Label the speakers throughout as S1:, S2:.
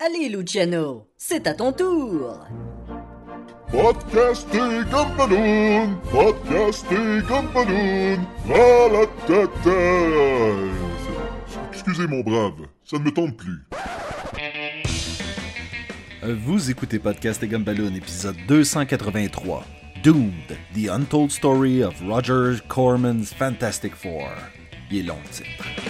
S1: Allez, Luciano, c'est à ton tour.
S2: Podcasting Gumballoon, Podcasting Gumballoon, Excusez mon brave, ça ne me tente plus.
S3: Vous écoutez Podcast et Gumballoon, épisode 283. Doomed, The Untold Story of Roger Corman's Fantastic Four. Il est long titre.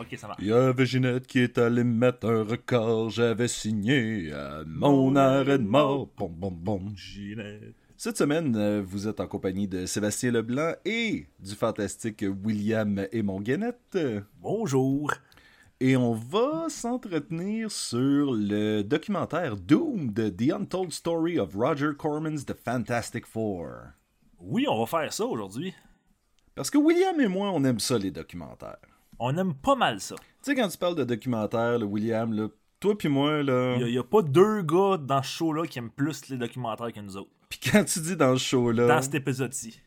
S4: Ok, ça va.
S3: Il y avait Ginette qui est allée mettre un record. J'avais signé à mon arrêt de mort. Bon, bon, bon.
S4: Ginette.
S3: Cette semaine, euh, vous êtes en compagnie de Sébastien Leblanc et du fantastique William et Guénette.
S4: Bonjour.
S3: Et on va s'entretenir sur le documentaire Doomed, The Untold Story of Roger Corman's The Fantastic Four.
S4: Oui, on va faire ça aujourd'hui.
S3: Parce que William et moi, on aime ça, les documentaires.
S4: On aime pas mal ça.
S3: Tu sais, quand tu parles de documentaires, le William, là, toi puis moi, là...
S4: Il y, a pas deux gars dans ce show-là qui aiment plus les documentaires que nous autres.
S3: Puis quand tu dis dans ce show-là...
S4: Dans cet épisode-ci.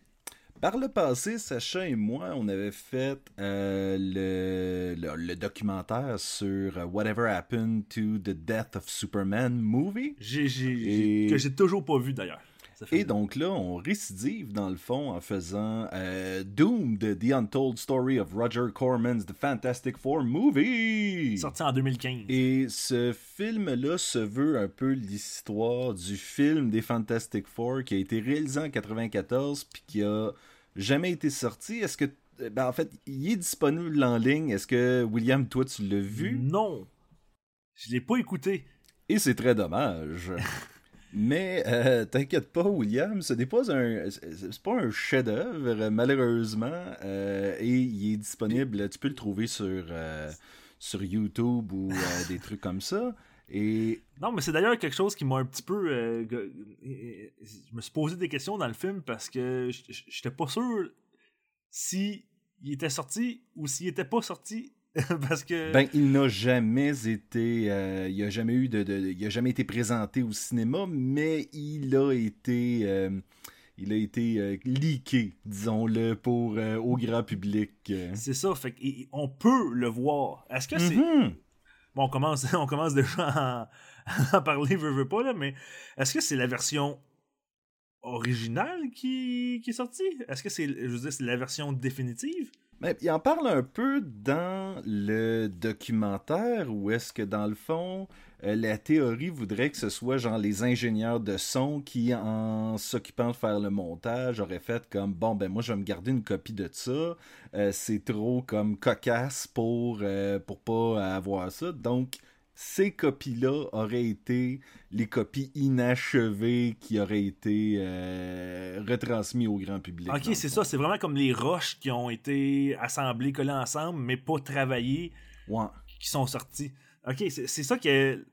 S3: Par le passé, Sacha et moi, on avait fait euh, le, le, documentaire sur euh, Whatever Happened to the Death of Superman movie.
S4: Que j'ai toujours pas vu d'ailleurs.
S3: Et donc là, on récidive dans le fond en faisant euh, Doomed, The Untold Story of Roger Corman's The Fantastic Four Movie.
S4: Sorti en 2015.
S3: Et ce film-là se veut un peu l'histoire du film des Fantastic Four qui a été réalisé en 94 puis qui a jamais été sorti. Est-ce que ben en fait, il est disponible en ligne? Est-ce que William, toi, tu l'as vu?
S4: Non, je l'ai pas écouté.
S3: Et c'est très dommage. Mais euh, t'inquiète pas, William, ce n'est pas un, c'est pas un chef-d'œuvre malheureusement, euh, et il est disponible. Tu peux le trouver sur euh, sur YouTube ou des trucs comme ça. Et
S4: non, mais c'est d'ailleurs quelque chose qui m'a un petit peu. je me suis posé des questions dans le film parce que j'étais pas sûr si il était sorti ou s'il était pas sorti Parce que.
S3: Ben, il n'a jamais été. Euh, il a jamais eu de, Il a jamais été présenté au cinéma, mais il a été. Euh, il a été euh, leaké, disons-le, pour au grand public.
S4: C'est ça, fait on peut le voir. Est-ce que c'est.
S3: Mm-hmm.
S4: Bon, on commence, on commence déjà à, parler, veux, veux pas, là, mais est-ce que c'est la version originale qui, qui est sortie? Est-ce que c'est, je veux dire, c'est la version définitive?
S3: Il en parle un peu dans le documentaire où est-ce que dans le fond, euh, la théorie voudrait que ce soit genre les ingénieurs de son qui, en s'occupant de faire le montage, auraient fait comme bon ben moi je vais me garder une copie de ça. Euh, c'est trop comme cocasse pour, euh, pour pas avoir ça. Donc ces copies-là auraient été les copies inachevées qui auraient été euh, retransmises au grand public.
S4: Ok, c'est ça. C'est vraiment comme les roches qui ont été assemblées, collées ensemble, mais pas travaillées, qui sont sorties. Ok, c'est ça que.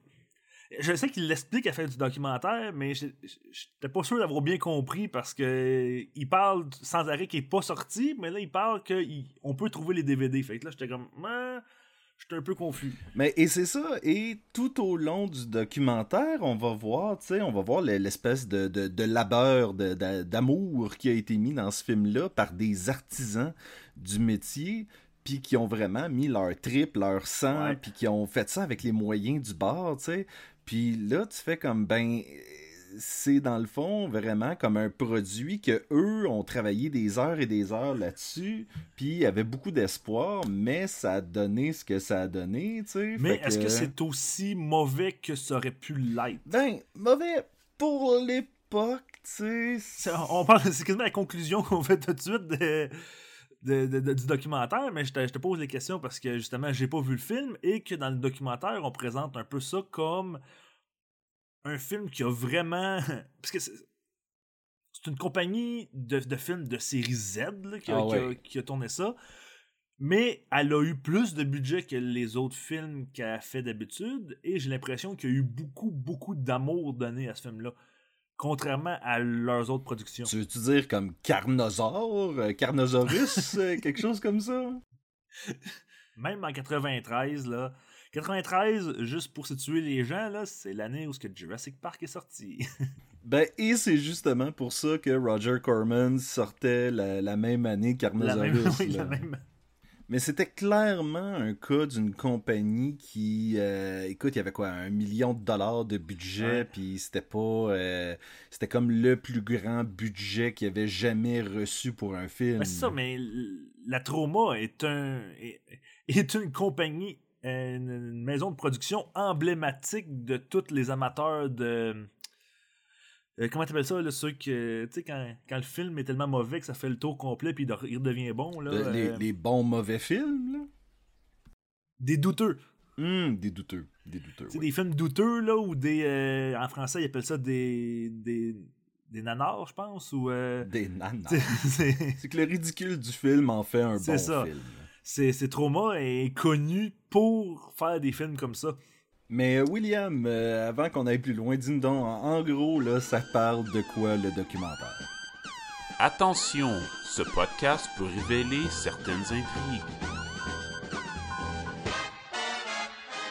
S4: Je sais qu'il l'explique à faire du documentaire, mais j'étais pas sûr d'avoir bien compris parce que il parle sans arrêt qu'il est pas sorti, mais là il parle qu'on peut trouver les DVD. Fait que là j'étais comme. Ah, J'étais un peu confus.
S3: Mais et c'est ça. Et tout au long du documentaire, on va voir, tu sais, on va voir l'espèce de, de, de, labeur, d'amour qui a été mis dans ce film-là par des artisans du métier, puis qui ont vraiment mis leur trip, leur sang, puis qui ont fait ça avec les moyens du bord, tu sais. Puis là, tu fais comme ben c'est dans le fond vraiment comme un produit que eux ont travaillé des heures et des heures là-dessus, puis avait beaucoup d'espoir, mais ça a donné ce que ça a donné, tu sais.
S4: Mais est-ce que, c'est aussi mauvais que ça aurait pu l'être?
S3: Ben mauvais pour l'époque, tu sais.
S4: On parle, c'est quasiment la conclusion qu'on fait tout de suite du documentaire, mais je te, je te, pose les questions parce que justement j'ai pas vu le film et que dans le documentaire on présente un peu ça comme un film qui a vraiment. Parce que c'est une compagnie de, de, films de série Z qui, a, ah qui, a, tourné ça. Mais elle a eu plus de budget que les autres films qu'elle a fait d'habitude. Et j'ai l'impression qu'il y a eu beaucoup, beaucoup d'amour donné à ce film-là. Contrairement à leurs autres productions.
S3: Tu veux-tu dire comme Carnosaure, euh, Carnosaurus, euh, quelque chose comme ça?
S4: Même en 93, là, 93, juste pour situer les gens, là, c'est l'année où ce que Jurassic Park est sorti.
S3: ben, et c'est justement pour ça que Roger Corman sortait la, même année qu'Arnosaurus.
S4: La même...
S3: Mais c'était clairement un cas d'une compagnie qui, euh, écoute, il y avait quoi, un million de dollars de budget, puis c'était pas, euh, c'était comme le plus grand budget qu'il avait jamais reçu pour un film.
S4: Ben, c'est ça, mais la Trauma est un est, une compagnie, une, maison de production emblématique de tous les amateurs de euh, comment t'appelles ça, là, ceux que, tu sais, quand, quand, le film est tellement mauvais que ça fait le tour complet puis il, redevient bon, là.
S3: les,
S4: euh,
S3: les, bons mauvais films, là?
S4: Des douteux.
S3: Hum, des douteux. Des douteux.
S4: Des films douteux, là, ou des. Euh, en français, ils appellent ça des. des des nanars, je pense, ou...
S3: Des nanars. C'est que le ridicule du film en fait un bon
S4: ça.
S3: film.
S4: C'est Trauma est connu pour faire des films comme ça.
S3: Mais euh, William, euh, avant qu'on aille plus loin, dis-nous donc, en, gros, là, ça parle de quoi le documentaire?
S5: Attention, ce podcast peut révéler certaines intrigues.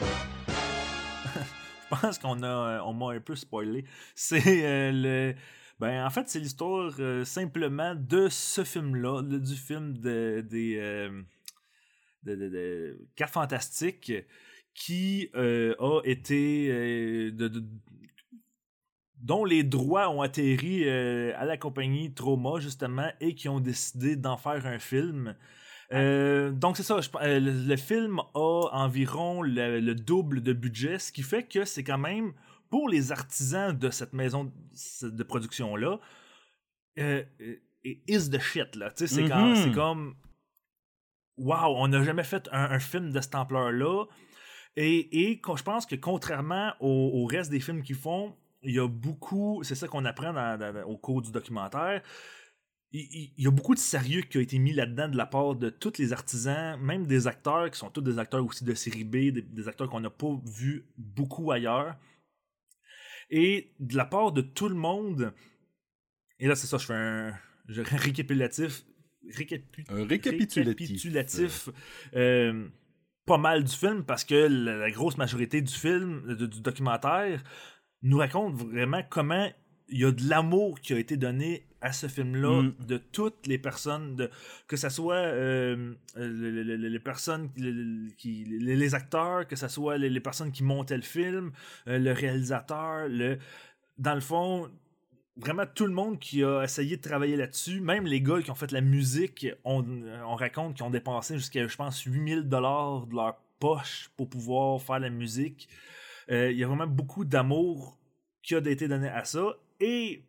S4: Je pense qu'on a, euh, on m'a un peu spoilé. C'est le, ben en fait c'est l'histoire simplement de ce film-là, du film de, des, de, de, de, Cartes Fantastiques qui euh, a été euh, de, dont les droits ont atterri euh, à la compagnie Trauma justement et qui ont décidé d'en faire un film. donc c'est ça, le, film a environ le, double de budget, ce qui fait que c'est quand même pour les artisans de cette maison de production là, is the shit là. C'est mm-hmm. comme, wow, on n'a jamais fait un, film de cette ampleur là. Et, et je pense que contrairement au, reste des films qu'ils font, il y a beaucoup, c'est ça qu'on apprend au cours du documentaire, il, y a beaucoup de sérieux qui a été mis là-dedans de la part de tous les artisans, même des acteurs qui sont tous des acteurs aussi de série B, des, acteurs qu'on n'a pas vus beaucoup ailleurs. Et de la part de tout le monde, et là c'est ça, je fais un, récapitulatif,
S3: un récapitulatif,
S4: euh, pas mal du film parce que la, grosse majorité du film, du documentaire, nous raconte vraiment comment il y a de l'amour qui a été donné à ce film-là mm. de toutes les personnes, de, que ce soit euh, les, personnes, qui, les, acteurs, que ce soit les, personnes qui montaient le film, euh, le réalisateur, le, dans le fond, vraiment tout le monde qui a essayé de travailler là-dessus, même les gars qui ont fait la musique, on, on raconte qu'ils ont dépensé jusqu'à, je pense, 8000 dollars de leur poche pour pouvoir faire la musique. Euh, il y a vraiment beaucoup d'amour qui a été donné à ça. Et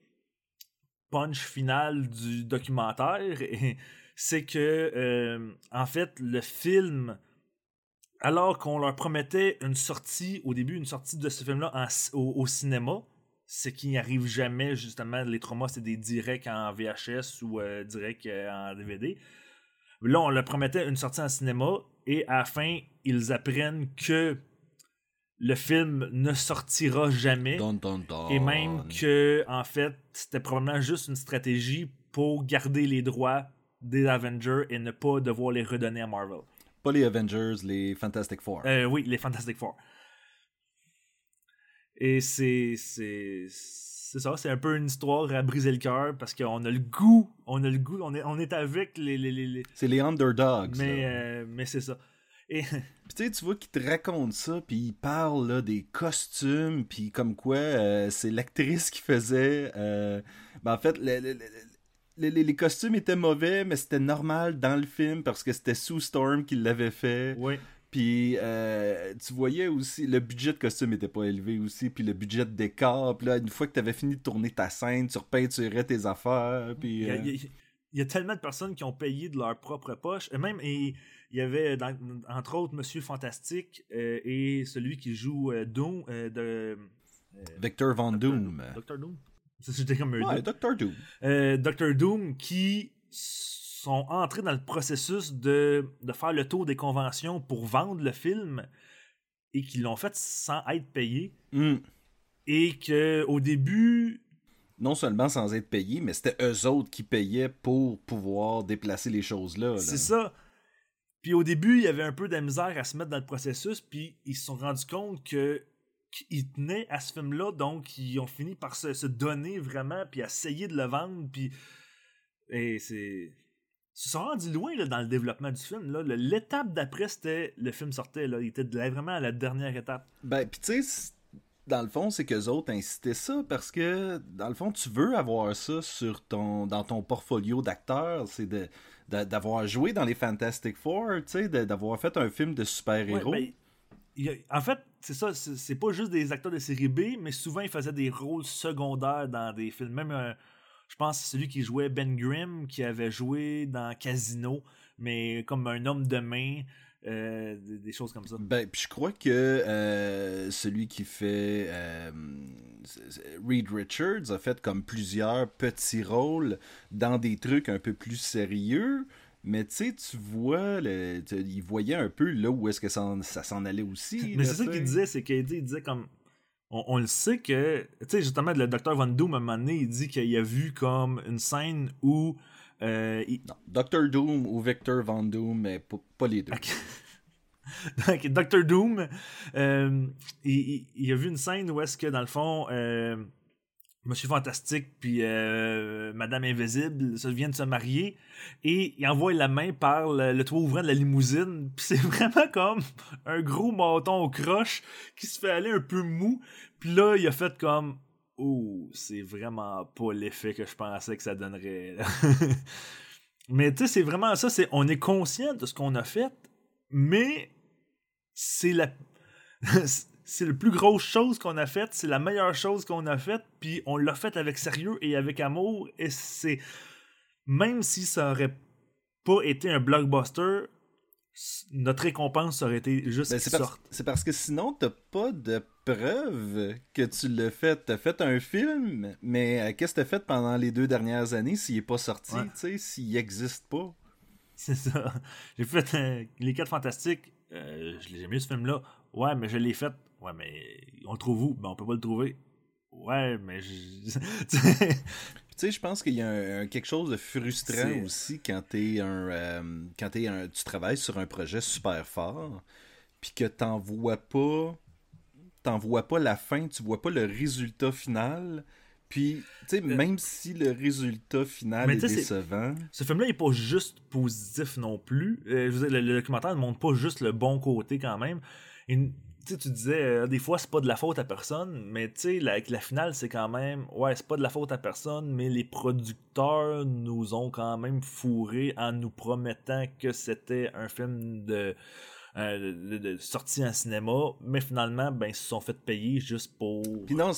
S4: punch final du documentaire, c'est que, euh, en fait, le film, alors qu'on leur promettait une sortie, au début, une sortie de ce film-là au cinéma, ce qui n'y arrive jamais, justement. Les traumas, c'est des directs en VHS ou euh, directs euh, en DVD. Là, on leur promettait une sortie en cinéma et à la fin, ils apprennent que le film ne sortira jamais. Et même que, en fait, c'était probablement juste une stratégie pour garder les droits des Avengers et ne pas devoir les redonner à Marvel.
S3: Pas les Avengers, les Fantastic Four.
S4: Euh, oui, les Fantastic Four. Et c'est. Ça, c'est un peu une histoire à briser le cœur parce qu'on a le goût, on a le goût, on est, on est avec les. les, les,
S3: C'est les underdogs.
S4: Mais, euh, mais c'est ça. Et...
S3: tu sais, tu vois qu'il te raconte ça, puis il parle là, des costumes, puis comme quoi euh, c'est l'actrice qui faisait. Euh, ben, en fait, les, les, costumes étaient mauvais, mais c'était normal dans le film parce que c'était Sue Storm qui l'avait fait.
S4: Oui.
S3: Puis euh, tu voyais aussi, le budget de costume était pas élevé aussi, puis le budget de décor. Puis là, une fois que tu avais fini de tourner ta scène, tu repeinturais tes affaires. Puis,
S4: il, y a, tellement de personnes qui ont payé de leur propre poche. Et même, et, il y avait entre autres Monsieur Fantastique euh, et celui qui joue euh, Doom de.
S3: Victor Von Doom.
S4: Doctor Doom? C'était comme
S3: un ouais, Doctor Doom.
S4: Doctor Doom qui sont entrés dans le processus de, de, faire le tour des conventions pour vendre le film et qu'ils l'ont fait sans être payés.
S3: Hmm.
S4: Et que au début.
S3: Non seulement sans être payés, mais c'était eux autres qui payaient pour pouvoir déplacer les choses là.
S4: C'est ça. Puis au début, il y avait un peu de misère à se mettre dans le processus, puis ils se sont rendus compte que qu'ils tenaient à ce film-là, donc ils ont fini par se, se donner vraiment, puis essayer de le vendre, puis et c'est se sont rendus loin là, dans le développement du film. là. L'étape d'après, c'était le film sortait. Là. Il était vraiment à la dernière étape.
S3: Ben, pis tu sais, dans le fond, c'est qu'eux autres incitaient ça parce que, dans le fond, tu veux avoir ça sur ton, dans ton portfolio d'acteur, c'est de, de- d'avoir joué dans les Fantastic Four, tu sais, d'avoir fait un film de super-héros.
S4: Ouais, ben, a- en fait, c'est ça, c'est c'est pas juste des acteurs de série B, mais souvent ils faisaient des rôles secondaires dans des films. Même, euh, je pense, c'est celui qui jouait Ben Grimm, qui avait joué dans Casino, mais comme un homme de main, euh, des, choses comme ça.
S3: Ben, puis je crois que euh, celui qui fait euh, Reed Richards a fait comme plusieurs petits rôles dans des trucs un peu plus sérieux. Mais tu sais, tu vois, le, tu- il voyait un peu là où est-ce que ça, ça s'en allait aussi.
S4: Mais c'est ça qu'il disait, c'est qu'il disait comme. On, on le sait que. Tu sais, justement, le docteur Von Doom, à un moment donné, il dit qu'il a vu comme une scène où. euh, il-
S3: Non, Doctor Doom ou Victor Von Doom, mais pas, les deux.
S4: Donc, Doctor Doom, euh, il, il- il a vu une scène où est-ce que, dans le fond, euh, Monsieur Fantastique puis euh, Madame Invisible se viennent de se marier et il envoie la main par le, toit ouvrant de la limousine. Puis c'est vraiment comme un gros bâton au croche qui se fait aller un peu mou. Puis là, il a fait comme Oh, c'est vraiment pas l'effet que je pensais que ça donnerait. Mais tu sais, c'est vraiment ça. C'est, on est conscient de ce qu'on a fait, mais c'est la. c'est la plus grosse chose qu'on a faite, c'est la meilleure chose qu'on a faite, puis on l'a faite avec sérieux et avec amour, et c'est. Même si ça aurait pas été un blockbuster, notre récompense aurait été juste
S3: Ben, c'est, c'est parce que sinon, t'as pas de preuve que tu l'as fait. T'as fait un film, mais euh, qu'est-ce que t'as fait pendant les deux dernières années s'il est pas sorti,
S4: Ouais.
S3: tu sais, s'il existe pas?
S4: C'est ça. J'ai fait euh, Les 4 Fantastiques. Euh, je l'ai mieux ce film-là. Ouais, mais je l'ai fait. Ouais, mais on le trouve où? Ben, on peut pas le trouver. Ouais, mais je... Tu sais,
S3: je pense qu'il y a un- un- quelque chose de frustrant aussi quand t'es un, euh, quand t'es un, tu travailles sur un projet super fort, puis que t'en vois pas, t'en vois pas la fin, tu vois pas le résultat final. Puis, tu sais, même si le résultat final
S4: Mais
S3: est décevant,
S4: ce film-là n'est pas juste positif non plus. Euh, je veux dire, le, le documentaire ne montre pas juste le bon côté quand même. Tu sais, tu disais, euh, des fois, c'est pas de la faute à personne, mais tu sais, la, la finale, c'est quand même, ouais, c'est pas de la faute à personne, mais les producteurs nous ont quand même fourré en nous promettant que c'était un film de, euh, de, de- sorti en cinéma, mais finalement, ben, ils se sont fait payer juste pour.
S3: Puis non,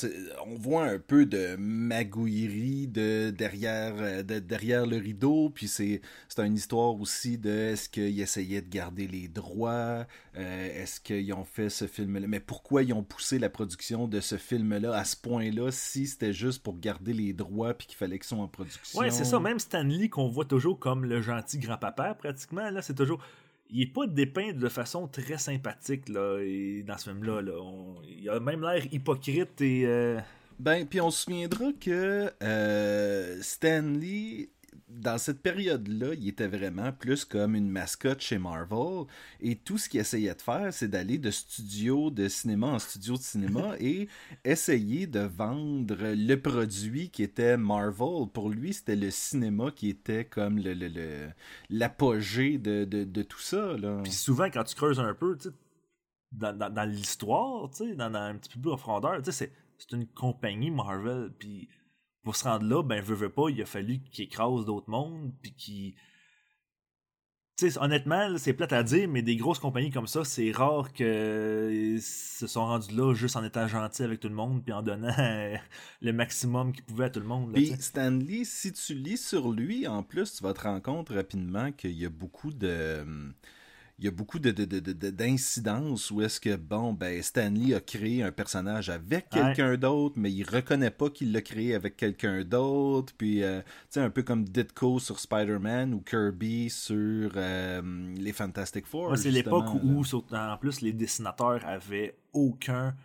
S3: on voit un peu de magouillerie de derrière, euh, de derrière le rideau. Puis c'est c'est une histoire aussi de est-ce qu'ils essayaient de garder les droits, euh, est-ce qu'ils ont fait ce film-là, mais pourquoi ils ont poussé la production de ce film-là à ce point-là si c'était juste pour garder les droits puis qu'il fallait qu'ils soient en production?
S4: Ouais, c'est ça. Même Stanley, qu'on voit toujours comme le gentil grand-papa, pratiquement, là, c'est toujours. Il est pas dépeint de façon très sympathique là, dans ce film-là. Là. Il a même l'air hypocrite et. euh,
S3: Ben, puis on se souviendra que euh, Stanley, dans cette période-là, il était vraiment plus comme une mascotte chez Marvel. Et tout ce qu'il essayait de faire, c'est d'aller de studio de cinéma en studio de cinéma et essayer de vendre le produit qui était Marvel. Pour lui, c'était le cinéma qui était comme le, le- le- l'apogée de, de, de tout ça. Là.
S4: Puis souvent, quand tu creuses un peu, dans, dans, dans l'histoire, dans, dans un petit peu plus profondeur, c'est, c'est une compagnie Marvel. Puis pour se rendre là, ben, veut, veut pas, il a fallu qu'il écrase d'autres mondes, puis qu'il. Tu sais, honnêtement, c'est plate à dire, mais des grosses compagnies comme ça, c'est rare que se sont rendus là juste en étant gentils avec tout le monde puis en donnant le maximum qu'ils pouvaient à tout le monde.
S3: Puis. Stanley, si tu lis sur lui, en plus, tu vas te rendre compte rapidement qu'il y a beaucoup de. Il y a beaucoup de, de- de- de- d'incidences où est-ce que, bon, ben, Stanley a créé un personnage avec
S4: Ouais.
S3: quelqu'un d'autre, mais il reconnaît pas qu'il l'a créé avec quelqu'un d'autre. Puis, euh, tu sais, un peu comme Ditko sur Spider-Man ou Kirby sur euh, les Fantastic Four.
S4: Ouais, c'est l'époque où, en plus, les dessinateurs avaient aucun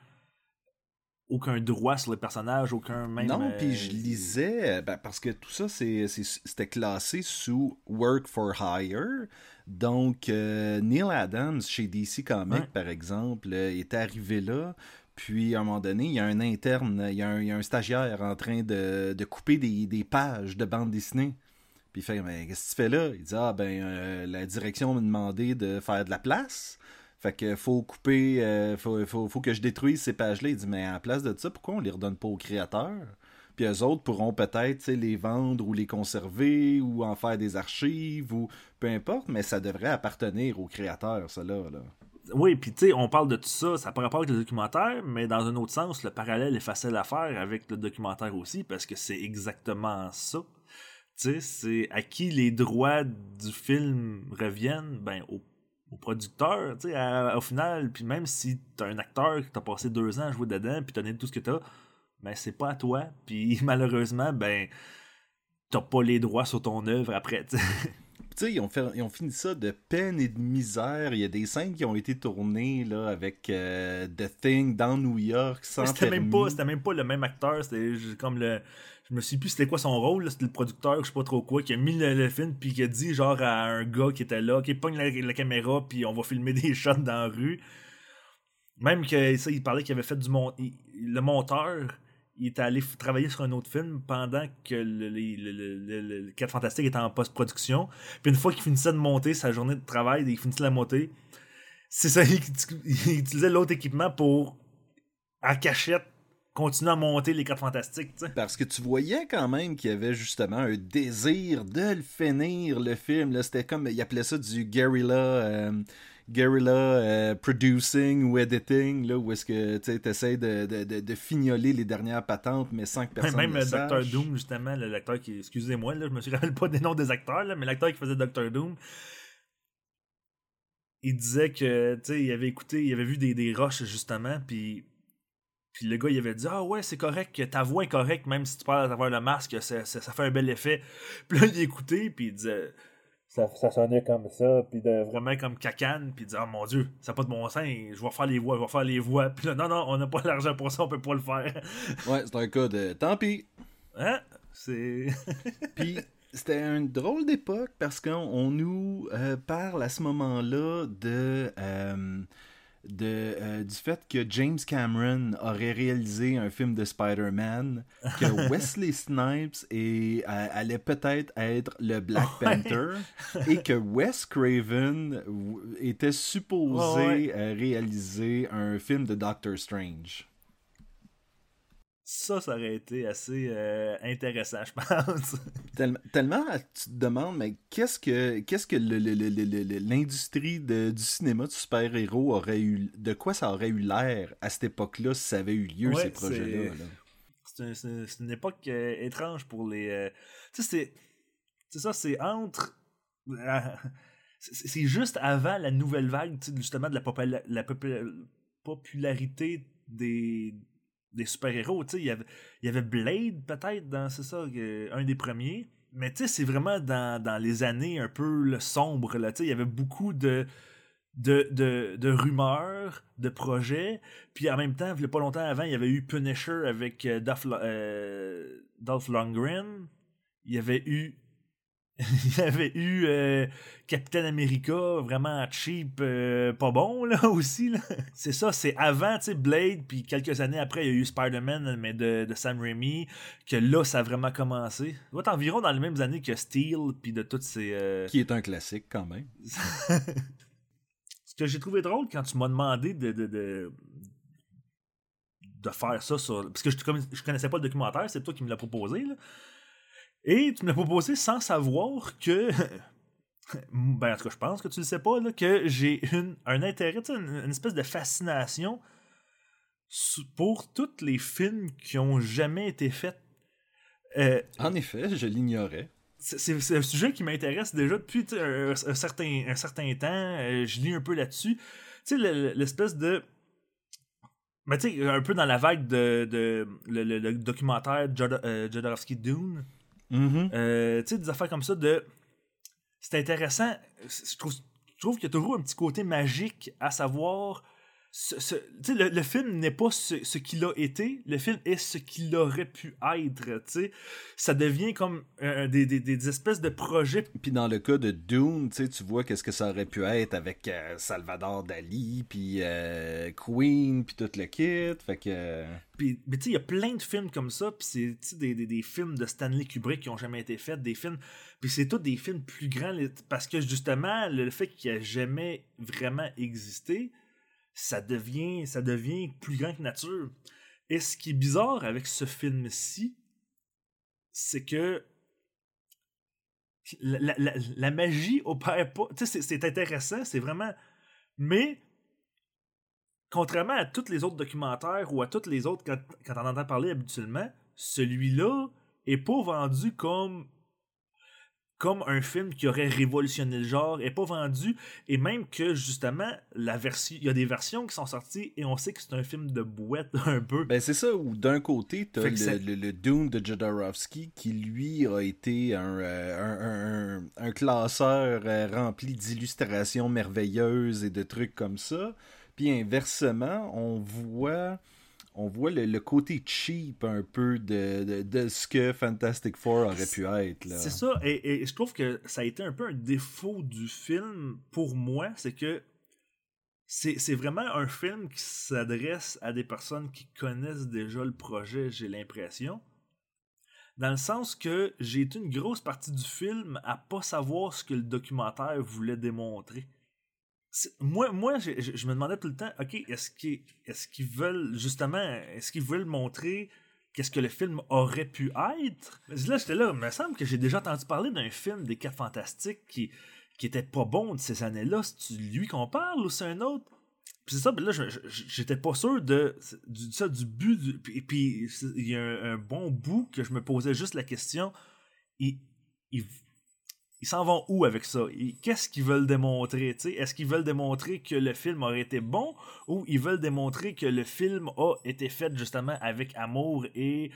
S4: aucun droit sur le personnage, aucun même.
S3: Non,
S4: euh,
S3: puis je lisais, ben, parce que tout ça, c'était classé sous Work for Hire. Donc, euh, Neil Adams, chez DC Comics,
S4: Ouais.
S3: par exemple, euh, est arrivé là. Puis, à un moment donné, il y a un interne, il y a un, il y a un stagiaire en train de, de couper des, des pages de bande dessinée. Puis il fait Mais qu'est-ce que tu fais là Il dit Ah, ben, euh, la direction m'a demandé de faire de la place. Fait que faut couper, euh, faut, faut, faut, que je détruise ces pages-là. Il dit Mais à la place de ça, pourquoi on les redonne pas aux créateurs? Puis eux autres pourront peut-être les vendre ou les conserver ou en faire des archives ou peu importe, mais ça devrait appartenir aux créateurs, ça là.
S4: Oui, puis tu sais, on parle de tout ça, ça pas rapport avec le documentaire, mais dans un autre sens, le parallèle est facile à faire avec le documentaire aussi, parce que c'est exactement ça. Tu sais, c'est à qui les droits du film reviennent, ben, au, au producteur, tu sais, au final, puis même si t'as un acteur qui t'a passé deux ans à jouer dedans, puis t'as donné tout ce que t'as, ben c'est pas à toi. Puis malheureusement, ben t'as pas les droits sur ton œuvre après. Tu
S3: sais, ils ont, fait, ils ont fini ça de peine et de misère. Il y a des scènes qui ont été tournées là, avec euh, The Thing dans New York sans
S4: C'était même, pas, c'était même pas le même acteur. C'était comme le. Je me suis plus c'était quoi son rôle. C'était le producteur, je sais pas trop quoi, qui a mis le, film puis qui a dit genre à un gars qui était là, qui pogne la, la caméra puis on va filmer des shots dans la rue. Même que ça, il parlait qu'il avait fait du mont... le monteur il est allé travailler sur un autre film pendant que le, le, le, 4 Fantastique était en post-production. Puis une fois qu'il finissait de monter sa journée de travail, il finissait la monter, c'est ça, il, utilisait l'autre équipement pour, à cachette, continuer à monter les 4 Fantastiques.
S3: Parce que tu voyais quand même qu'il y avait justement un désir de le finir, le film. C'était comme, il appelait ça du guerrilla... Euh, guerrilla euh, producing ou editing, là, où est-ce que tu essaies de, de, de, fignoler les dernières patentes, mais sans que personne
S4: Même
S3: le
S4: Docteur Doom, justement, l'acteur qui. Excusez-moi, là, je me rappelle pas des noms des acteurs, là, mais l'acteur qui faisait Docteur Doom. Il disait que, tu sais, il avait écouté, il avait vu des, des roches, justement, puis puis le gars, il avait dit Ah ouais, c'est correct, ta voix est correcte, même si tu parles à travers le masque, ça, ça, ça, fait un bel effet. Puis là, il écoutait, puis il disait ça, ça, sonnait comme ça, puis de vraiment comme cacane, puis dire, oh mon dieu, ça n'a pas de bon sens, je vais faire les voix, je vais faire les voix. Puis là, non, non, on n'a pas l'argent pour ça, on peut pas le faire.
S3: ouais, c'est un cas de tant pis.
S4: Hein? C'est.
S3: puis c'était une drôle d'époque parce qu'on nous euh, parle à ce moment-là de. Euh, de, euh, du fait que James Cameron aurait réalisé un film de Spider-Man, que Wesley Snipes et, euh, allait peut-être être le Black Panther et que Wes Craven était supposé euh, réaliser un film de Doctor Strange
S4: ça, ça aurait été assez euh, intéressant, je pense.
S3: tellement, tu te demandes, mais qu'est-ce que qu'est-ce que l'industrie du cinéma de super-héros aurait eu, de quoi ça aurait eu l'air à cette époque-là si ça avait eu lieu, ces projets-là?
S4: C'est une époque euh, étrange pour les. Euh, tu sais, c'est ça, c'est entre. c'est juste avant la nouvelle vague, justement, de la, la popularité des, des super-héros. Il y avait, il y avait Blade, peut-être, dans c'est ça, un des premiers. Mais tu sais, c'est vraiment dans, dans, les années un peu le sombre. Là, il y avait beaucoup de, de, de, de, rumeurs, de projets. Puis en même temps, il n'y a pas longtemps avant, il y avait eu Punisher avec euh, Dolph, euh, Dolph Lundgren. Il y avait eu il y avait eu euh, Captain America, vraiment cheap, euh, pas bon, là, aussi. Là. C'est ça, c'est avant, tu sais, Blade, puis quelques années après, il y a eu Spider-Man, mais de, de, Sam Raimi, que là, ça a vraiment commencé. Ça doit être environ dans les mêmes années que Steel, puis de toutes ces... Euh,
S3: Qui est un classique, quand même.
S4: Ce que j'ai trouvé drôle quand tu m'as demandé de, de, de de faire ça sur. Parce que je, je connaissais pas le documentaire, c'est toi qui me l'as proposé. Là. Et tu me l'as proposé sans savoir que. ben, en tout cas, je pense que tu le sais pas, là, que j'ai un intérêt, une, espèce de fascination pour tous les films qui ont jamais été faits.
S3: Euh, en effet, je l'ignorais.
S4: C'est un sujet qui m'intéresse déjà depuis un, certain, un certain temps. Euh, je lis un peu là-dessus. Tu sais, l'espèce de. Mais ben, tu sais, un peu dans la vague de, de le, documentaire euh, Jodorowsky Dune.
S3: Mm-hmm.
S4: Euh, tu sais, des affaires comme ça de. C'est intéressant. Je trouve, je trouve qu'il y a toujours un petit côté magique à savoir le, film n'est pas ce, qu'il a été, le film est ce qu'il aurait pu être. Ça devient comme des, espèces de projets.
S3: Puis dans le cas de Dune, tu vois qu'est-ce que ça aurait pu être avec euh, Salvador Dali, puis euh, Queen, puis tout le kit. Fait que.
S4: Puis, il y a plein de films comme ça, puis c'est des, des, films de Stanley Kubrick qui ont jamais été faits, des films. Puis c'est tous des films plus grands, parce que justement, le fait qu'il ait jamais vraiment existé ça devient, ça devient plus grand que nature. Et ce qui est bizarre avec ce film-ci, c'est que la, magie opère pas. Tu sais, c'est intéressant, c'est vraiment. Mais, contrairement à tous les autres documentaires ou à tous les autres, quand, quand on entend parler habituellement, celui-là est pas vendu comme comme un film qui aurait révolutionné le genre, est pas vendu, et même que justement, la version, il y a des versions qui sont sorties et on sait que c'est un film de bouette un peu.
S3: Ben c'est ça, où d'un côté, t'as le, le, Dune de Jodorowsky qui lui a été un, euh, un, un, classeur euh, rempli d'illustrations merveilleuses et de trucs comme ça, puis inversement, on voit on voit le, côté cheap un peu de, de, ce que Fantastic Four aurait pu être.
S4: C'est ça, et, je trouve que ça a été un peu un défaut du film pour moi, c'est que c'est vraiment un film qui s'adresse à des personnes qui connaissent déjà le projet, j'ai l'impression. Dans le sens que j'ai été une grosse partie du film à pas savoir ce que le documentaire voulait démontrer moi, moi je, me demandais tout le temps, OK, est-ce qu'ils est veulent, justement, est-ce qu'ils veulent montrer qu'est-ce que le film aurait pu être? Là, j'étais là, il me semble que j'ai déjà entendu parler d'un film des Quatre Fantastiques qui, qui était pas bon de ces années-là. C'est lui qu'on parle ou c'est un autre? Puis c'est ça, là, j'étais pas sûr de, du, ça, du but. et puis, il y a un, bon bout que je me posais juste la question. Ils s'en vont où avec ça? Qu'est-ce qu'ils veulent démontrer? Est-ce qu'ils veulent démontrer que le film aurait été bon ou ils veulent démontrer que le film a été fait justement avec amour et.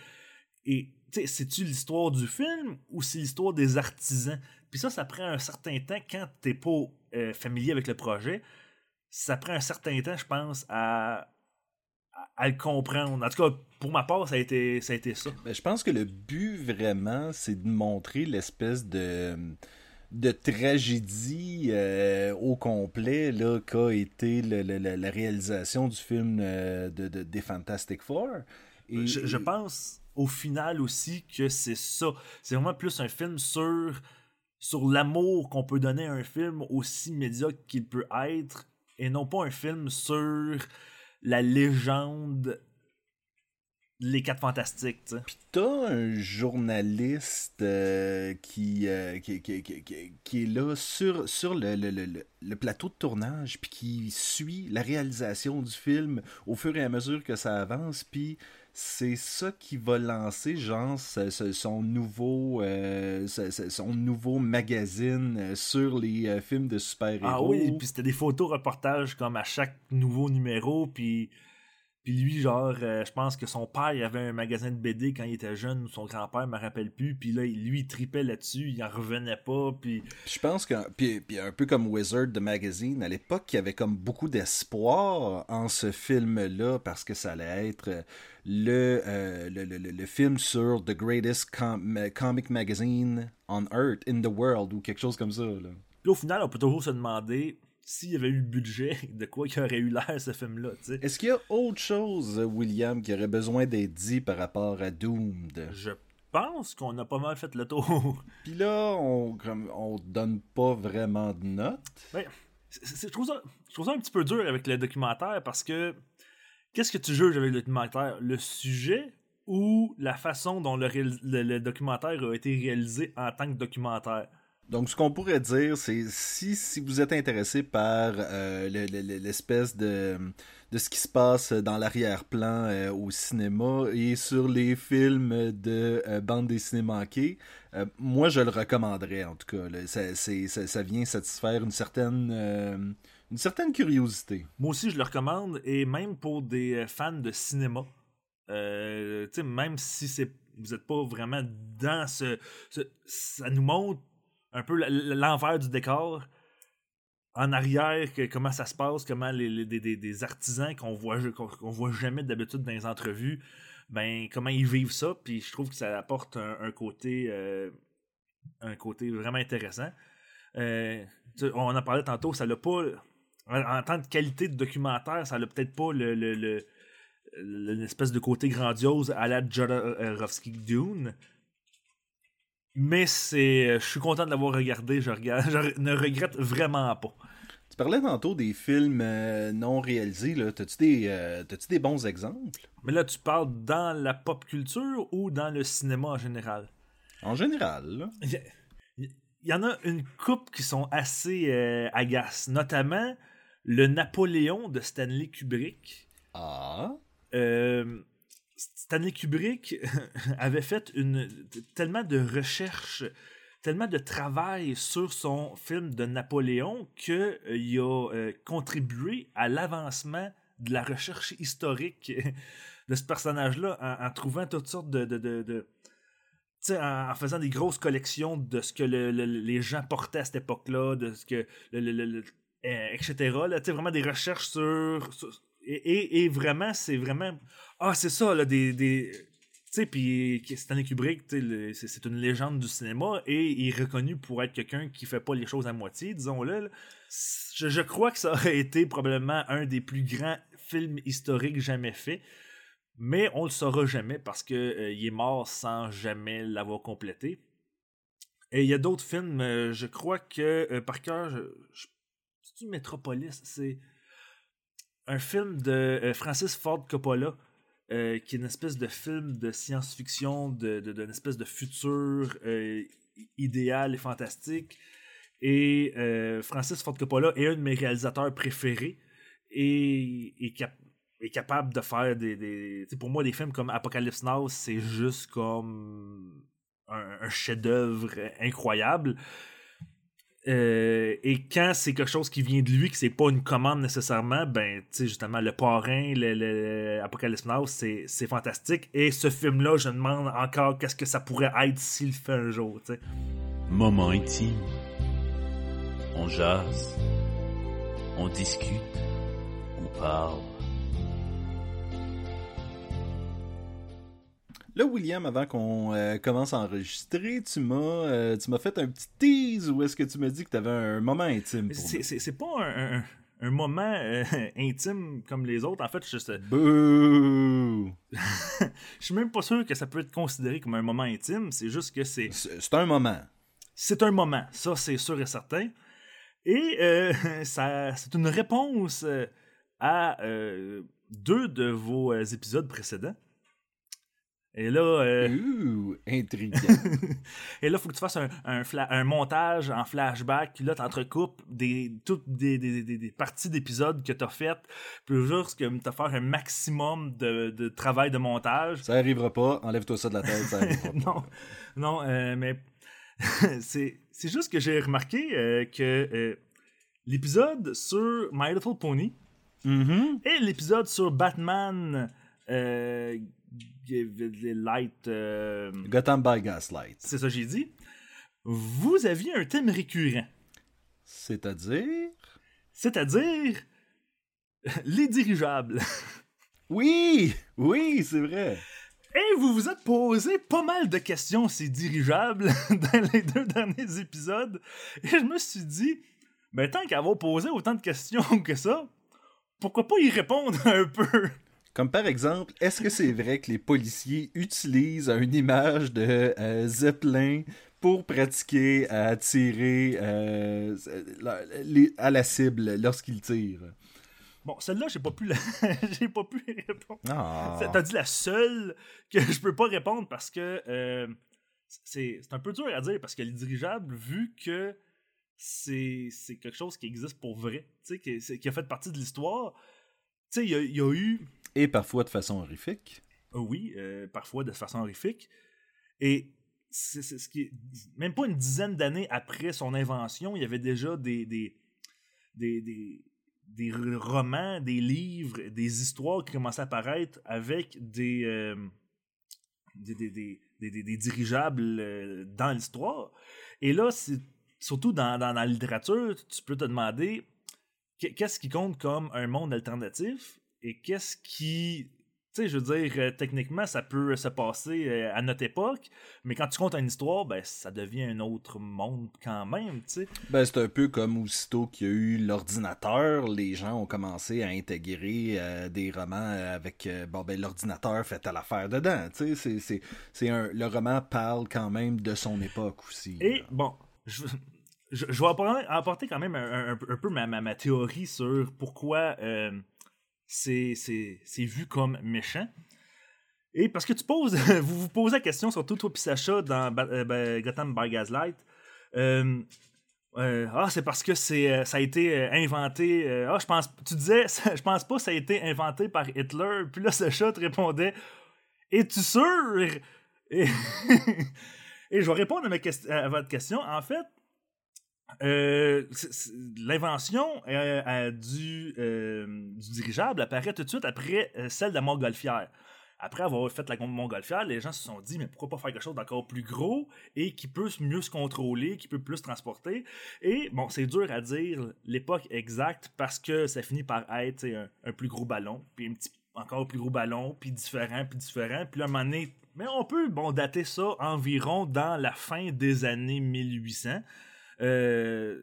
S4: et c'est-tu l'histoire du film ou c'est l'histoire des artisans? Puis ça, ça prend un certain temps quand t'es pas euh, familier avec le projet. Ça prend un certain temps, je pense, à, à le comprendre. En tout cas, pour ma part, ça a été ça. A été ça.
S3: Ben, je pense que le but vraiment, c'est de montrer l'espèce de de tragédie euh, au complet là qu'a été la réalisation du film euh, de, des Fantastic Four.
S4: Et, je, pense au final aussi que c'est ça. C'est vraiment plus un film sur sur l'amour qu'on peut donner à un film aussi médiocre qu'il peut être et non pas un film sur la légende les quatre fantastiques.
S3: Puis t'as un journaliste euh, qui, euh, qui, qui, qui, est là sur, sur le, le, le, plateau de tournage, puis qui suit la réalisation du film au fur et à mesure que ça avance, puis c'est ça qui va lancer, genre, son nouveau, euh, son nouveau magazine sur les films de super-héros. Ah
S4: oui, puis c'était des photos reportages comme à chaque nouveau numéro, puis puis lui, genre, euh, je pense que son père il avait un magasin de BD quand il était jeune, ou son grand-père, me rappelle plus. Puis là, lui, il tripait là-dessus, il en revenait pas. Puis
S3: je pense que, puis, puis, un peu comme Wizard de Magazine, à l'époque, il y avait comme beaucoup d'espoir en ce film-là, parce que ça allait être euh, le, le, le, le, film sur The Greatest Comic Magazine on Earth, in the World, ou quelque chose comme ça. Là.
S4: Puis au final, on peut toujours se demander s'il y avait eu le budget, de quoi il aurait eu l'air ce film-là.
S3: Est-ce qu'il y a autre chose, William, qui aurait besoin d'être dit par rapport à Doomed?
S4: Je pense qu'on a pas mal fait le tour.
S3: Puis là, on, on donne pas vraiment de notes.
S4: Ben, je, trouve ça, je trouve ça un petit peu dur avec le documentaire parce que qu'est-ce que tu juges avec le documentaire? Le sujet ou la façon dont le documentaire a été réalisé en tant que documentaire?
S3: Donc, ce qu'on pourrait dire, c'est si, si vous êtes intéressé par euh, l'espèce de, de ce qui se passe dans l'arrière-plan euh, au cinéma et sur les films de euh, bande dessinée manquée, moi, je le recommanderais, en tout cas. Ça, ça, vient satisfaire une certaine, une certaine curiosité.
S4: Moi aussi, je le recommande, et même pour des fans de cinéma. même si c'est vous n'êtes pas vraiment dans ce, ce, Ça nous montre un peu l'envers du décor. en arrière, que, comment ça se passe, comment les, des, artisans qu'on voit, voit jamais d'habitude dans les entrevues, ben comment ils vivent ça. Puis je trouve que ça apporte un, côté, euh, un côté vraiment intéressant. Euh, on en parlait tantôt, ça l'a pas. En, tant que qualité de documentaire, ça n'a peut-être pas le- l'espèce de côté grandiose à la Jodorowsky Dune. Mais c'est, je suis content de l'avoir regardé. Je, regarde, je ne regrette vraiment pas.
S3: Tu parlais tantôt des films euh, non réalisés. Là. T'as-tu, des, euh, t'as-tu des bons exemples?
S4: Mais là, tu parles dans la pop culture ou dans le cinéma en général?
S3: En général, là.
S4: Il y, en a une coupe qui sont assez euh, agaces, notamment le Napoléon de Stanley Kubrick.
S3: Ah.
S4: Euh, Stanley Kubrick avait fait une, tellement de recherches, tellement de travail sur son film de Napoléon qu'il a euh, contribué à l'avancement de la recherche historique de ce personnage-là en, trouvant toutes sortes de... de, de, en, faisant des grosses collections de ce que le- le- les gens portaient à cette époque-là, de ce que euh, etc. Vraiment des recherches sur, et vraiment, c'est vraiment ah, c'est ça, là, des. des tu sais, puis Stanley Kubrick, c'est une légende du cinéma et il est reconnu pour être quelqu'un qui fait pas les choses à moitié, disons-le. Je, je crois que ça aurait été probablement un des plus grands films historiques jamais faits, mais on le saura jamais parce que euh, est mort sans jamais l'avoir complété. Et il y a d'autres films, euh, je crois que euh, par cœur, c'est-tu Metropolis, c'est un film de Francis Ford Coppola euh, qui est une espèce de film de science-fiction, de, de- d'une espèce de futur euh, idéal et fantastique. Et euh, Francis Ford Coppola est un de mes réalisateurs préférés et est, cap- est capable de faire des. des pour moi, des films comme Apocalypse Now, c'est juste comme un chef-d'œuvre incroyable. Euh, et quand c'est quelque chose qui vient de lui, que c'est pas une commande nécessairement, ben, tu sais, justement, le parrain, le, le Apocalypse Now, c'est c'est fantastique. Et ce film-là, je demande encore qu'est-ce que ça pourrait être s'il le fait un jour, tu sais.
S5: Moment intime. On jase. On discute. On parle.
S3: Là, William, avant qu'on euh, commence à enregistrer, tu m'as euh, tu m'as fait un petit tease où est-ce que tu m'as dit que tu avais un moment intime pour
S4: C'est c'est- c'est pas un, un- un moment euh, intime comme les autres. En fait, je, sais-
S3: Bouh!
S4: je suis même pas sûr que ça peut être considéré comme un moment intime. C'est juste que c'est
S3: C'est c'est un moment.
S4: c'est un moment, ça c'est sûr et certain. Et ça, c'est une réponse à deux de vos épisodes précédents. Et là, euh,
S3: Ouh, intriguant.
S4: et là, faut que tu fasses un, un, un montage en flashback. Là, tu entrecoupes des, toutes des, des, des- des parties d'épisodes que tu as faites. Puis juste que tu faire un maximum de, de travail de montage.
S3: ça arrivera pas, enlève-toi ça de la tête, ça pas.
S4: non, non, euh, mais c'est juste que j'ai remarqué euh, que euh, l'épisode sur My Little Pony
S3: Mhm.
S4: et l'épisode sur Batman Light, euh,
S3: Gotham by Gaslight.
S4: c'est ça que j'ai dit, vous aviez un thème récurrent,
S3: C'est-à-dire...
S4: c'est-à-dire les dirigeables.
S3: Oui! Oui, c'est vrai.
S4: Et vous vous êtes posé pas mal de questions, ces dirigeables, dans les deux derniers épisodes. Et je me suis dit, ben tant qu'avoir posé autant de questions que ça, pourquoi pas y répondre un peu?
S3: Comme par exemple, est-ce que c'est vrai que les policiers utilisent une image de euh, Zeppelin pour pratiquer à tirer euh, à la cible lorsqu'ils tirent?
S4: Bon, celle-là, j'ai pas pu la... j'ai pas pu répondre.
S3: Ah.
S4: T'as dit la seule que je peux pas répondre parce que euh, c'est c'est un peu dur à dire parce que les dirigeables, vu que c'est c'est quelque chose qui existe pour vrai, tu sais, qui, a fait partie de l'histoire, sais, il y a- il y, a eu
S3: Et parfois de façon horrifique.
S4: Euh, Oui, euh, parfois de façon horrifique. Et c'est ce qui est- même pas une dizaine d'années après son invention, il y avait déjà des des, des, des, des romans, des livres, des histoires qui commençaient à apparaître avec des, euh, des, des, des, des- des- des dirigeables euh, dans l'histoire. Et là, c'est surtout dans, dans, la littérature, tu peux te demander qu'est-ce qui compte comme un monde alternatif et qu'est-ce qui tu sais, je veux dire, euh, techniquement, ça peut se passer euh, à notre époque, mais quand tu comptes une histoire, ben, ça devient un autre monde quand même, tu sais.
S3: Ben, c'est un peu comme aussitôt qu'il y a eu l'ordinateur, les gens ont commencé à intégrer euh, des romans avec, bon, ben, l'ordinateur fait à l'affaire dedans, tu sais, c'est, c'est, un, le roman parle quand même de son époque aussi.
S4: Et, bon, je, je, vais apporter quand même un, peu ma, ma, théorie sur pourquoi c'est vu comme méchant. Et parce que tu poses, vous vous posez la question, surtout toi et Sacha dans euh, Gotham by Gaslight. Euh, euh, ah, c'est parce que c'est ça a été inventé. ah, je pense. Tu disais, je pense pas que ça a été inventé par Hitler. Puis là, Sacha te répondait Es-tu sûr Et, je vais répondre à, à votre question. En fait, euh, l'invention euh, euh, du, dirigeable apparaît tout de suite après celle de la montgolfière. Après avoir fait la montgolfière, les gens se sont dit, mais pourquoi pas faire quelque chose d'encore plus gros et qui peut mieux se contrôler, qui peut plus transporter? Et bon, c'est dur à dire l'époque exacte parce que ça finit par être un, plus gros ballon, puis un petit encore plus gros ballon, puis différent, puis différent. Puis un moment mais on peut bon, dater ça environ dans la fin des années 1800. Euh,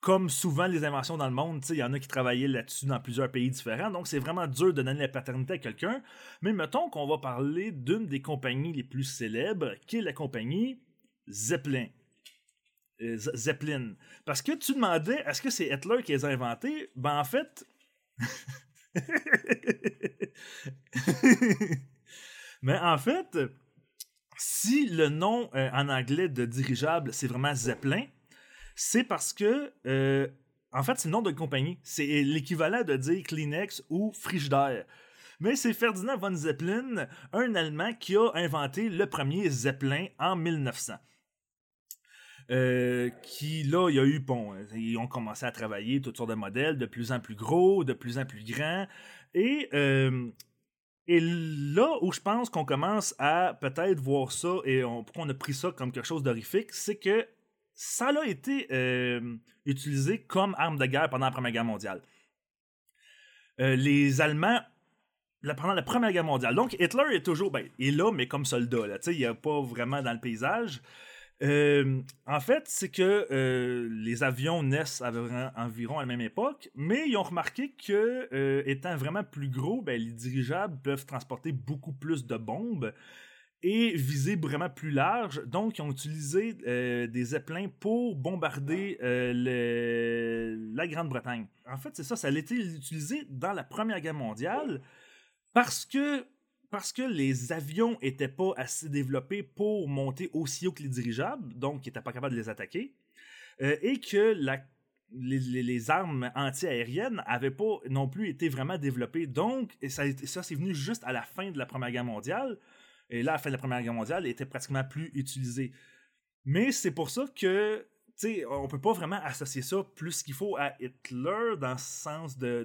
S4: comme souvent les inventions dans le monde, il y en a qui travaillaient là-dessus dans plusieurs pays différents, donc c'est vraiment dur de donner la paternité à quelqu'un. Mais mettons qu'on va parler d'une des compagnies les plus célèbres, qui est la compagnie Zeppelin. Euh, Zeppelin. Parce que tu demandais, est-ce que c'est Hitler qui les a inventés? Ben en fait... Mais en fait, si le nom euh, en anglais de dirigeable, c'est vraiment Zeppelin, c'est parce que, euh, en fait, c'est le nom de compagnie. C'est l'équivalent de dire Kleenex ou Frigidaire. Mais c'est Ferdinand von Zeppelin, un Allemand, qui a inventé le premier Zeppelin en 1900. Euh, qui là, il y a eu, bon, ils ont commencé à travailler toutes sortes de modèles, de plus en plus gros, de plus en plus grands, et et là où je pense qu'on commence à peut-être voir ça et on, pourquoi on a pris ça comme quelque chose d'horrifique, c'est que ça a été euh, utilisé comme arme de guerre pendant la Première Guerre mondiale. Euh, les Allemands, pendant la Première Guerre mondiale, donc Hitler est toujours, ben, il est là, mais comme soldat, là, il n'est pas vraiment dans le paysage. Euh, en fait, c'est que euh, les avions naissent à environ la même époque, mais ils ont remarqué que, euh, étant vraiment plus gros, ben, les dirigeables peuvent transporter beaucoup plus de bombes et viser vraiment plus large. Donc, ils ont utilisé des zeppelins pour bombarder la Grande-Bretagne. En fait, c'est ça, ça a été utilisé dans la Première Guerre mondiale parce que parce que les avions n'étaient pas assez développés pour monter aussi haut que les dirigeables, donc ils n'étaient pas capables de les attaquer, euh, et que les, armes anti-aériennes n'avaient pas non plus été vraiment développées. Donc, ça, ça c'est venu juste à la fin de la Première Guerre mondiale. Et là, à la fin de la Première Guerre mondiale, était pratiquement plus utilisé. Mais c'est pour ça que, sais, on peut pas vraiment associer ça plus qu'il faut à Hitler dans le sens de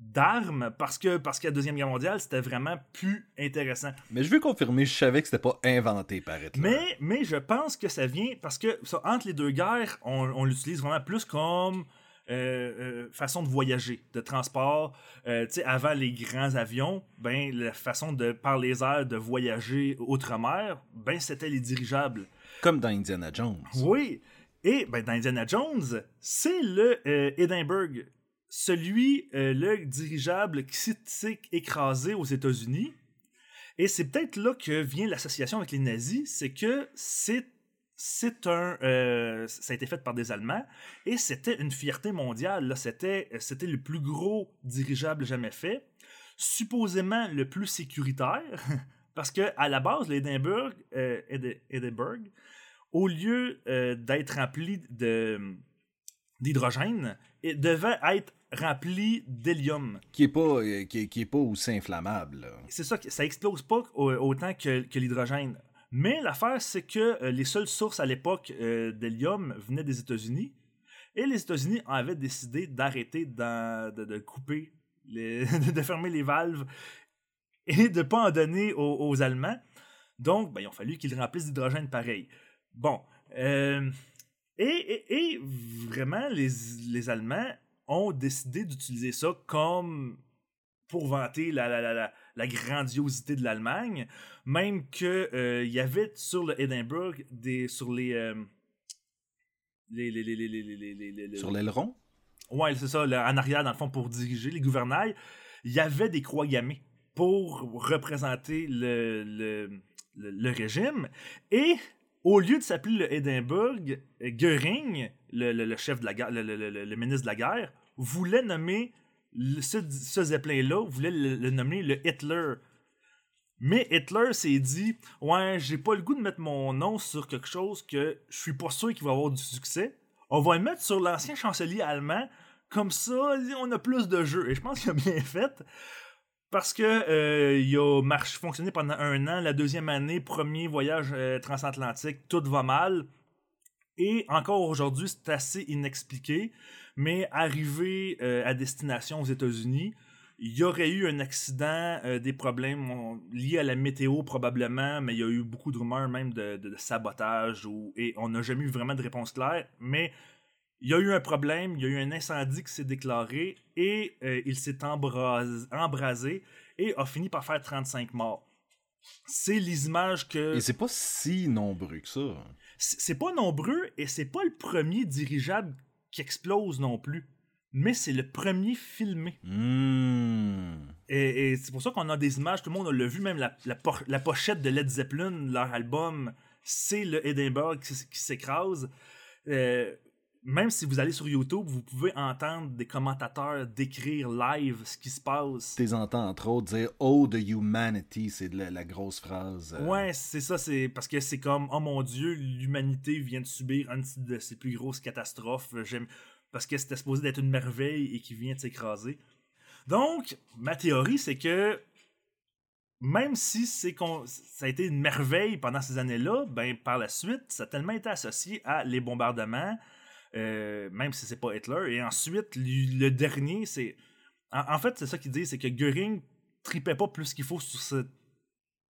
S4: d'armes parce que parce que la deuxième guerre mondiale c'était vraiment plus intéressant.
S3: Mais je veux confirmer, je savais que c'était pas inventé par Hitler.
S4: Mais mais je pense que ça vient parce que ça, entre les deux guerres, on, l'utilise vraiment plus comme euh, euh, façon de voyager, de transport. Euh, tu sais, avant les grands avions, ben la façon de par les airs de voyager outre-mer, ben c'était les dirigeables.
S3: Comme dans Indiana Jones.
S4: Oui. Et ben, dans Indiana Jones, c'est le Edinburgh celui, euh, le dirigeable s'est écrasé aux États-Unis. Et c'est peut-être là que vient l'association avec les nazis, c'est que c'est c'est un euh, ça a été fait par des Allemands et c'était une fierté mondiale c'était c'était le plus gros dirigeable jamais fait supposément le plus sécuritaire parce que à la base l'Edinburgh euh, Edinburgh au lieu d'être rempli de d'hydrogène devait être rempli d'hélium.
S3: Qui est pas euh, qui, est, pas aussi inflammable.
S4: C'est ça, ça explose pas autant que, l'hydrogène. Mais l'affaire, c'est que euh, les seules sources à l'époque euh, d'hélium venaient des États-Unis. Et les États-Unis avaient décidé d'arrêter de, couper, de fermer les valves et de ne pas en donner aux, Allemands. Donc, ben, il a fallu qu'ils remplissent d'hydrogène pareil. Bon. euh, et, et- et vraiment, les, les Allemands ont décidé d'utiliser ça comme pour vanter la, la, la, la, la grandiosité de l'Allemagne. Même qu'il y avait sur le Edinburgh, des, sur les, euh, les, les, les,
S3: Sur l'aileron?
S4: Ouais, c'est ça, là, en arrière, dans le fond, pour diriger les gouvernails, il y avait des croix gammées pour représenter le, le, le- le régime. Et au lieu de s'appeler le Edinburgh, Goering, le, le- chef de la guerre, le, ministre de la guerre, voulait nommer ce, ce Zeppelin-là, voulait le, le nommer le Hitler. Mais Hitler s'est dit Ouais, j'ai pas le goût de mettre mon nom sur quelque chose que je suis pas sûr qu'il va avoir du succès. On va le mettre sur l'ancien chancelier allemand. Comme ça, on a plus de jeux. Et je pense qu'il a bien fait. Parce que euh, il a marché, fonctionné pendant un an. La deuxième année, premier voyage euh, transatlantique, tout va mal. Et encore aujourd'hui, c'est assez inexpliqué. Mais arrivé euh, à destination aux États-Unis, il y aurait eu un accident, des problèmes liés à la météo probablement, mais il y a eu beaucoup de rumeurs même de, sabotage et on n'a jamais eu vraiment de réponse claire. Mais il y a eu un problème, il y a eu un incendie qui s'est déclaré et euh, il s'est embras- embrasé et a fini par faire 35 morts. C'est les images que.
S3: Et c'est pas si nombreux que ça.
S4: C'est pas nombreux et c'est pas le premier dirigeable qui explose non plus. Mais c'est le premier filmé.
S3: Hmm.
S4: Et, et c'est pour ça qu'on a des images, tout le monde l'a vu, même la, la, por- la pochette de Led Zeppelin, leur album, c'est le Edinburgh qui s'écrase. Euh, même si vous allez sur YouTube, vous pouvez entendre des commentateurs décrire live ce qui se passe.
S3: Tu les entends entre autres dire Oh, the humanity, c'est la, la grosse phrase. euh,
S4: Ouais, c'est ça, c'est parce que c'est comme oh mon dieu, l'humanité vient de subir une de ses plus grosses catastrophes. J'aime parce que c'était supposé d'être une merveille et qui vient de s'écraser. Donc, ma théorie, c'est que même si c'est qu'on- ça a été une merveille pendant ces années-là, ben par la suite, ça a tellement été associé à les bombardements, euh, même si c'est pas Hitler. Et ensuite, le, dernier, c'est en, fait, c'est ça qu'ils disent, c'est que Göring tripait pas plus qu'il faut sur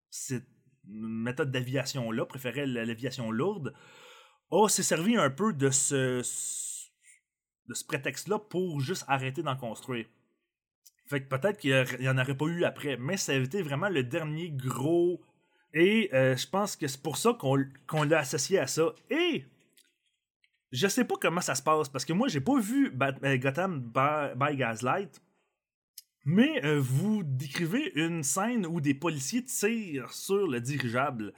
S4: cette, méthode d'aviation-là, préférait la- l'aviation lourde. A s'est servi un peu de ce, de ce prétexte-là pour juste arrêter d'en construire. Fait que peut-être qu'il n'y en aurait pas eu après, mais ça a été vraiment le dernier gros. Et euh, je pense que c'est pour ça qu'on qu'on l'a associé à ça. Et je sais pas comment ça se passe, parce que moi, j'ai pas vu euh, Gotham by, Gaslight, mais euh, vous décrivez une scène où des policiers tirent sur le dirigeable.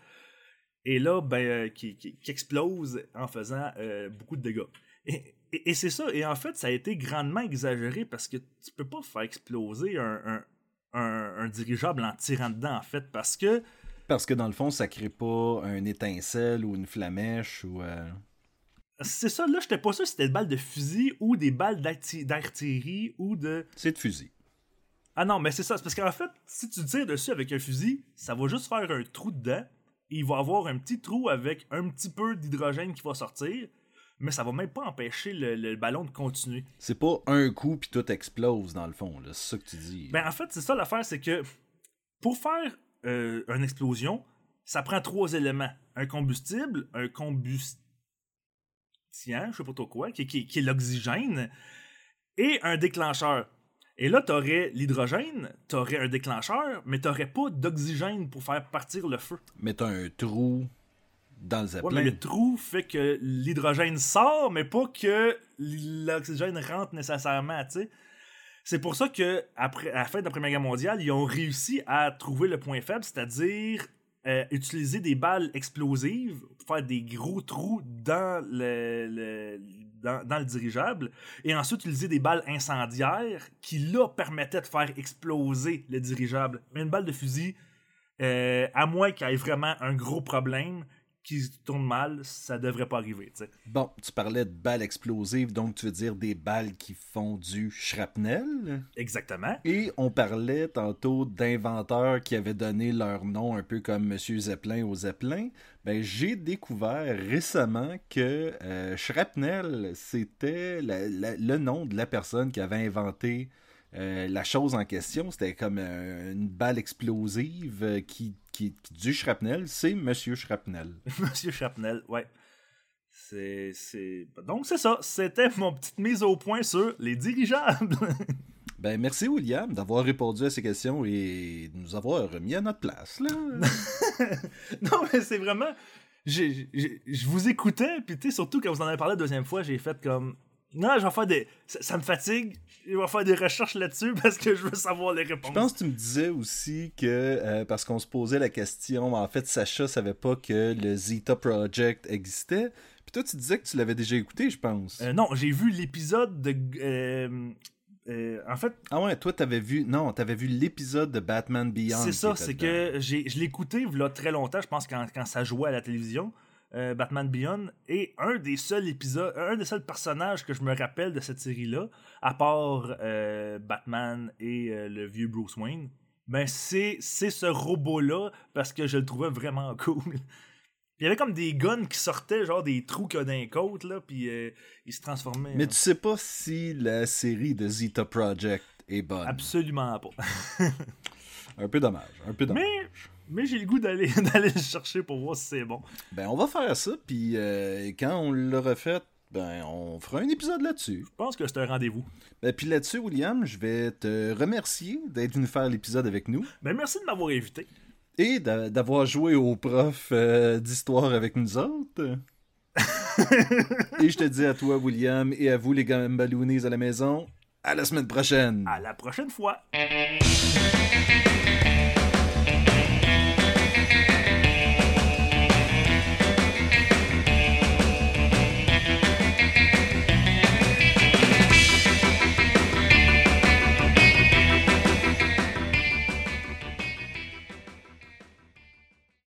S4: Et là, ben, euh, qui, qui- explose en faisant beaucoup de dégâts. Et, et- c'est ça. Et en fait, ça a été grandement exagéré parce que tu peux pas faire exploser un, un- un- un dirigeable en tirant dedans, en fait, parce que
S3: Parce que dans le fond, ça crée pas un étincelle ou une flamèche ou. euh,
S4: c'est ça. Là, j'étais pas sûr si c'était des balles de fusil ou des balles d'arti- d'artillerie ou de.
S3: C'est de fusil.
S4: Ah non, mais c'est ça. Parce qu'en fait, si tu tires dessus avec un fusil, ça va juste faire un trou dedans. Et il va avoir un petit trou avec un petit peu d'hydrogène qui va sortir. Mais ça va même pas empêcher le, le ballon de continuer.
S3: C'est pas un coup puis tout explose dans le fond. C'est ça que tu dis.
S4: Ben en fait, c'est ça l'affaire, c'est que pour faire euh, une explosion, ça prend trois éléments. Un combustible, un combustion, je sais pas trop quoi, qui, qui- qui est l'oxygène, et un déclencheur. Et là, tu aurais l'hydrogène, tu aurais un déclencheur, mais tu n'aurais pas d'oxygène pour faire partir le feu.
S3: Mais t'as un trou dans le
S4: Ouais,
S3: zeppelin.
S4: mais le trou fait que l'hydrogène sort, mais pas que l'oxygène rentre nécessairement, tu sais. C'est pour ça que après, à la fin de la Première Guerre mondiale, ils ont réussi à trouver le point faible, c'est-à-dire euh, utiliser des balles explosives pour faire des gros trous dans le, dans le dirigeable, et ensuite utiliser des balles incendiaires qui, là, permettaient de faire exploser le dirigeable. Mais une balle de fusil, euh, à moins qu'il y ait vraiment un gros problème qui tourne mal, ça devrait pas arriver.
S3: Bon, tu parlais de balles explosives, donc tu veux dire des balles qui font du shrapnel?
S4: Exactement.
S3: Et on parlait tantôt d'inventeurs qui avaient donné leur nom un peu comme Monsieur Zeppelin au Zeppelin. Ben, j'ai découvert récemment que euh, shrapnel, c'était le nom de la personne qui avait inventé euh, la chose en question. C'était comme euh, une balle explosive euh, qui, qui, qui- du shrapnel. C'est Monsieur Shrapnel.
S4: Monsieur Chapnel, ouais. C'est, c'est... Donc, c'est ça. C'était mon petite mise au point sur les dirigeables.
S3: Ben, merci, William, d'avoir répondu à ces questions et de nous avoir remis à notre place. Là.
S4: non, mais c'est vraiment. Je vous écoutais, puis tu sais, surtout quand vous en avez parlé la deuxième fois, j'ai fait comme. Non, je vais faire des. Ça, ça me fatigue. Je vais faire des recherches là-dessus parce que je veux savoir les réponses.
S3: Je pense que tu me disais aussi que, euh, parce qu'on se posait la question, en fait, Sacha savait pas que le Zeta Project existait. Puis toi, tu disais que tu l'avais déjà écouté, je pense.
S4: Euh, non, j'ai vu l'épisode de. euh, euh, en fait,
S3: Ah ouais, toi, t'avais vu... Non, t'avais vu l'épisode de Batman Beyond.
S4: c'est ça, c'est que j'ai, je l'ai écouté il y a très longtemps, je pense, quand, quand ça jouait à la télévision, euh, Batman Beyond, et un des seuls épisodes, un des seuls personnages que je me rappelle de cette série-là, à part euh, Batman et euh, le vieux Bruce Wayne, ben c'est, c'est ce robot-là, parce que je le trouvais vraiment cool. Il y avait comme des guns qui sortaient, genre des trous qu'il y a dans les côtes, là, puis ils se transformaient.
S3: Mais tu sais pas si la série de Zeta Project est bonne.
S4: Absolument pas.
S3: Un peu dommage, un peu dommage.
S4: Mais, mais j'ai le goût d'aller, d'aller le chercher pour voir si c'est bon.
S3: Ben, on va faire ça, puis euh, quand on l'aura fait, ben, on fera un épisode là-dessus.
S4: Je pense que c'est un rendez-vous.
S3: Ben, puis là-dessus, William, je vais te remercier d'être venu faire l'épisode avec nous
S4: Ben, merci de m'avoir invité.
S3: et d'a- d'avoir joué au prof euh, d'histoire avec nous autres. et je te dis à toi, William, et à vous, les gambaloonies à la maison, à la semaine prochaine.
S4: À la prochaine fois.